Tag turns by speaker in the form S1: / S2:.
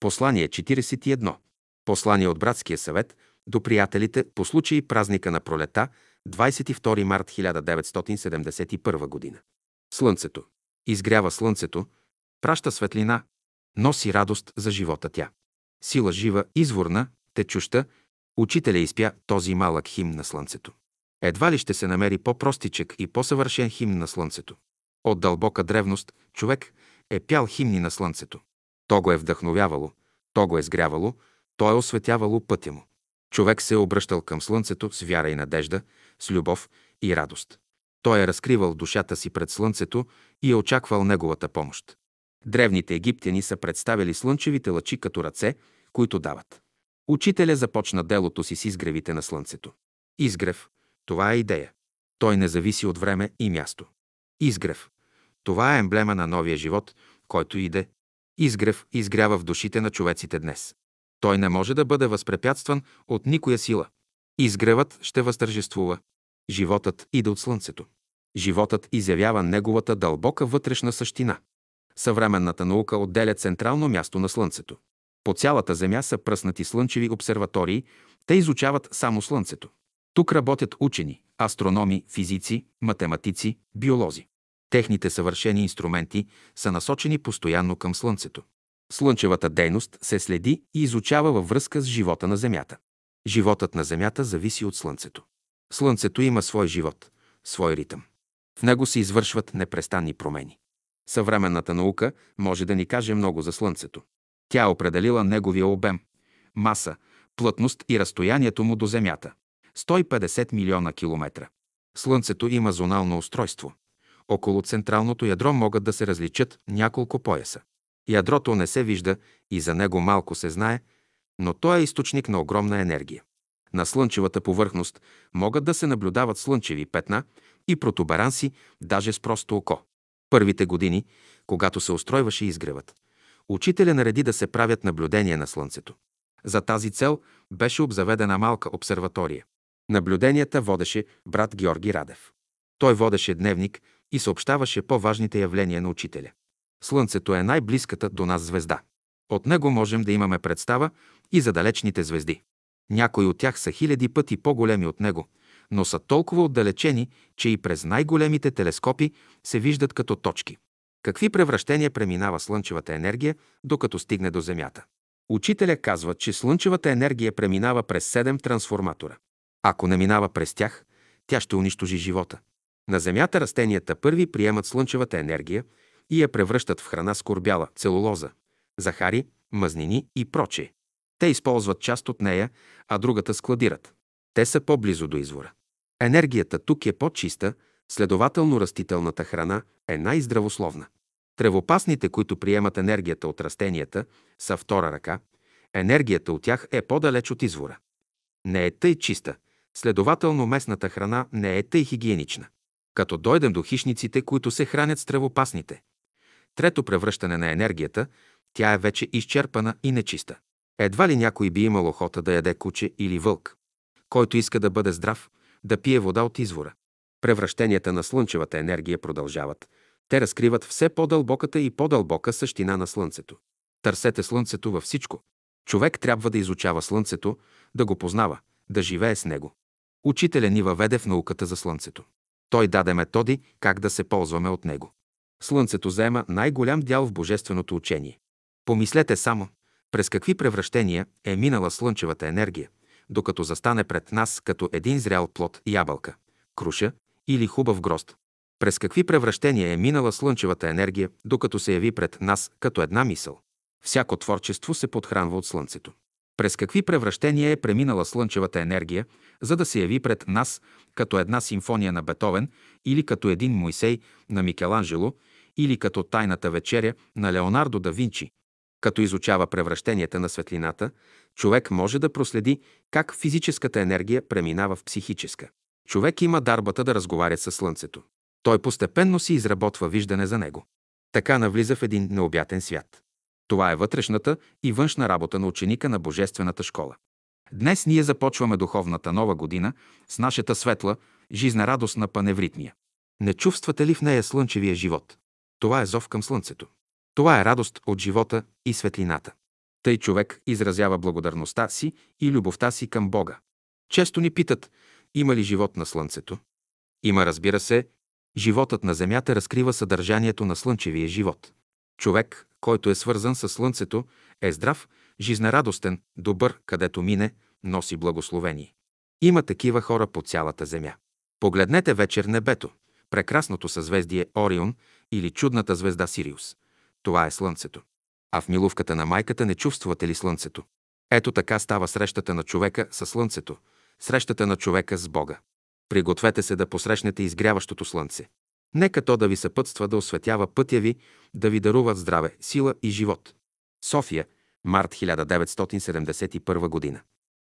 S1: Послание 41. Послание от Братския съвет до приятелите по случай празника на пролета, 22 март 1971 година. Слънцето. Изгрява слънцето, праща светлина, носи радост за живота тя. Сила жива, изворна, течуща, учителя изпя този малък хим на слънцето. Едва ли ще се намери по-простичък и по-съвършен хим на слънцето. От дълбока древност човек е пял химни на слънцето. То го е вдъхновявало, то го е сгрявало, то е осветявало пътя му. Човек се е обръщал към слънцето с вяра и надежда, с любов и радост. Той е разкривал душата си пред слънцето и е очаквал неговата помощ. Древните египтяни са представили слънчевите лъчи като ръце, които дават. Учителя започна делото си с изгревите на слънцето. Изгрев – това е идея. Той не зависи от време и място. Изгрев – това е емблема на новия живот, който иде. Изгрев изгрява в душите на човеците днес. Той не може да бъде възпрепятстван от никоя сила. Изгревът ще възтържествува. Животът иде от слънцето. Животът изявява неговата дълбока вътрешна същина. Съвременната наука отделя централно място на Слънцето. По цялата Земя са пръснати слънчеви обсерватории, те изучават само Слънцето. Тук работят учени, астрономи, физици, математици, биолози. Техните съвършени инструменти са насочени постоянно към Слънцето. Слънчевата дейност се следи и изучава във връзка с живота на Земята. Животът на Земята зависи от Слънцето. Слънцето има свой живот, свой ритъм. В него се извършват непрестанни промени. Съвременната наука може да ни каже много за Слънцето. Тя е определила неговия обем, маса, плътност и разстоянието му до Земята – 150 милиона километра. Слънцето има зонално устройство. Около централното ядро могат да се различат няколко пояса. Ядрото не се вижда и за него малко се знае, но то е източник на огромна енергия. На слънчевата повърхност могат да се наблюдават слънчеви петна и протуберанси, даже с просто око. Първите години, когато се устройваше изгревът, учителя нареди да се правят наблюдения на Слънцето. За тази цел беше обзаведена малка обсерватория. Наблюденията водеше брат Георги Радев. Той водеше дневник и съобщаваше по-важните явления на учителя. Слънцето е най-близката до нас звезда. От него можем да имаме представа и за далечните звезди. Някои от тях са хиляди пъти по-големи от него, но са толкова отдалечени, че и през най-големите телескопи се виждат като точки. Какви превращения преминава слънчевата енергия, докато стигне до Земята? Учителя казва, че слънчевата енергия преминава през седем трансформатора. Ако не минава през тях, тя ще унищожи живота. На Земята растенията първи приемат слънчевата енергия и я превръщат в храна с корбяла, целулоза, захари, мазнини и прочее. Те използват част от нея, а другата складират. Те са по-близо до извора. Енергията тук е по-чиста, следователно растителната храна е най-здравословна. Тревопасните, които приемат енергията от растенията, са втора ръка. Енергията от тях е по-далеч от извора. Не е тъй чиста, следователно местната храна не е тъй хигиенична. Като дойдем до хищниците, които се хранят с тревопасните. Трето превръщане на енергията, тя е вече изчерпана и нечиста. Едва ли някой би имал охота да яде куче или вълк. Който иска да бъде здрав, да пие вода от извора. Превращенията на слънчевата енергия продължават. Те разкриват все по-дълбоката и по-дълбока същина на Слънцето. Търсете Слънцето във всичко. Човек трябва да изучава Слънцето, да го познава, да живее с него. Учителя ни въведе в науката за Слънцето. Той даде методи как да се ползваме от него. Слънцето заема най-голям дял в божественото учение. Помислете само, през какви превращения е минала слънчевата енергия, докато застане пред нас като един зрял плод ябълка, круша или хубав грозд. През какви превращения е минала слънчевата енергия, докато се яви пред нас като една мисъл. Всяко творчество се подхранва от Слънцето. През какви превращения е преминала слънчевата енергия, за да се яви пред нас като една симфония на Бетовен или като един Моисей на Микеланджело или като тайната вечеря на Леонардо да Винчи. Като изучава превращенията на светлината, човек може да проследи как физическата енергия преминава в психическа. Човек има дарбата да разговаря с Слънцето. Той постепенно си изработва виждане за него. Така навлиза в един необятен свят. Това е вътрешната и външна работа на ученика на Божествената школа. Днес ние започваме духовната нова година с нашата светла, жизнерадостна паневритмия. Не чувствате ли в нея слънчевия живот? Това е зов към слънцето. Това е радост от живота и светлината. Тъй човек изразява благодарността си и любовта си към Бога. Често ни питат, има ли живот на Слънцето? Има, разбира се, животът на Земята разкрива съдържанието на слънчевия живот. Човек, който е свързан с Слънцето, е здрав, жизнерадостен, добър, където мине, носи благословение. Има такива хора по цялата Земя. Погледнете вечер небето, прекрасното съзвездие Орион или чудната звезда Сириус. Това е Слънцето. А в милувката на майката не чувствате ли Слънцето? Ето така става срещата на човека с Слънцето, срещата на човека с Бога. Пригответе се да посрещнете изгряващото Слънце. Нека то да ви съпътства да осветява пътя ви, да ви даруват здраве, сила и живот. София, март 1971 година.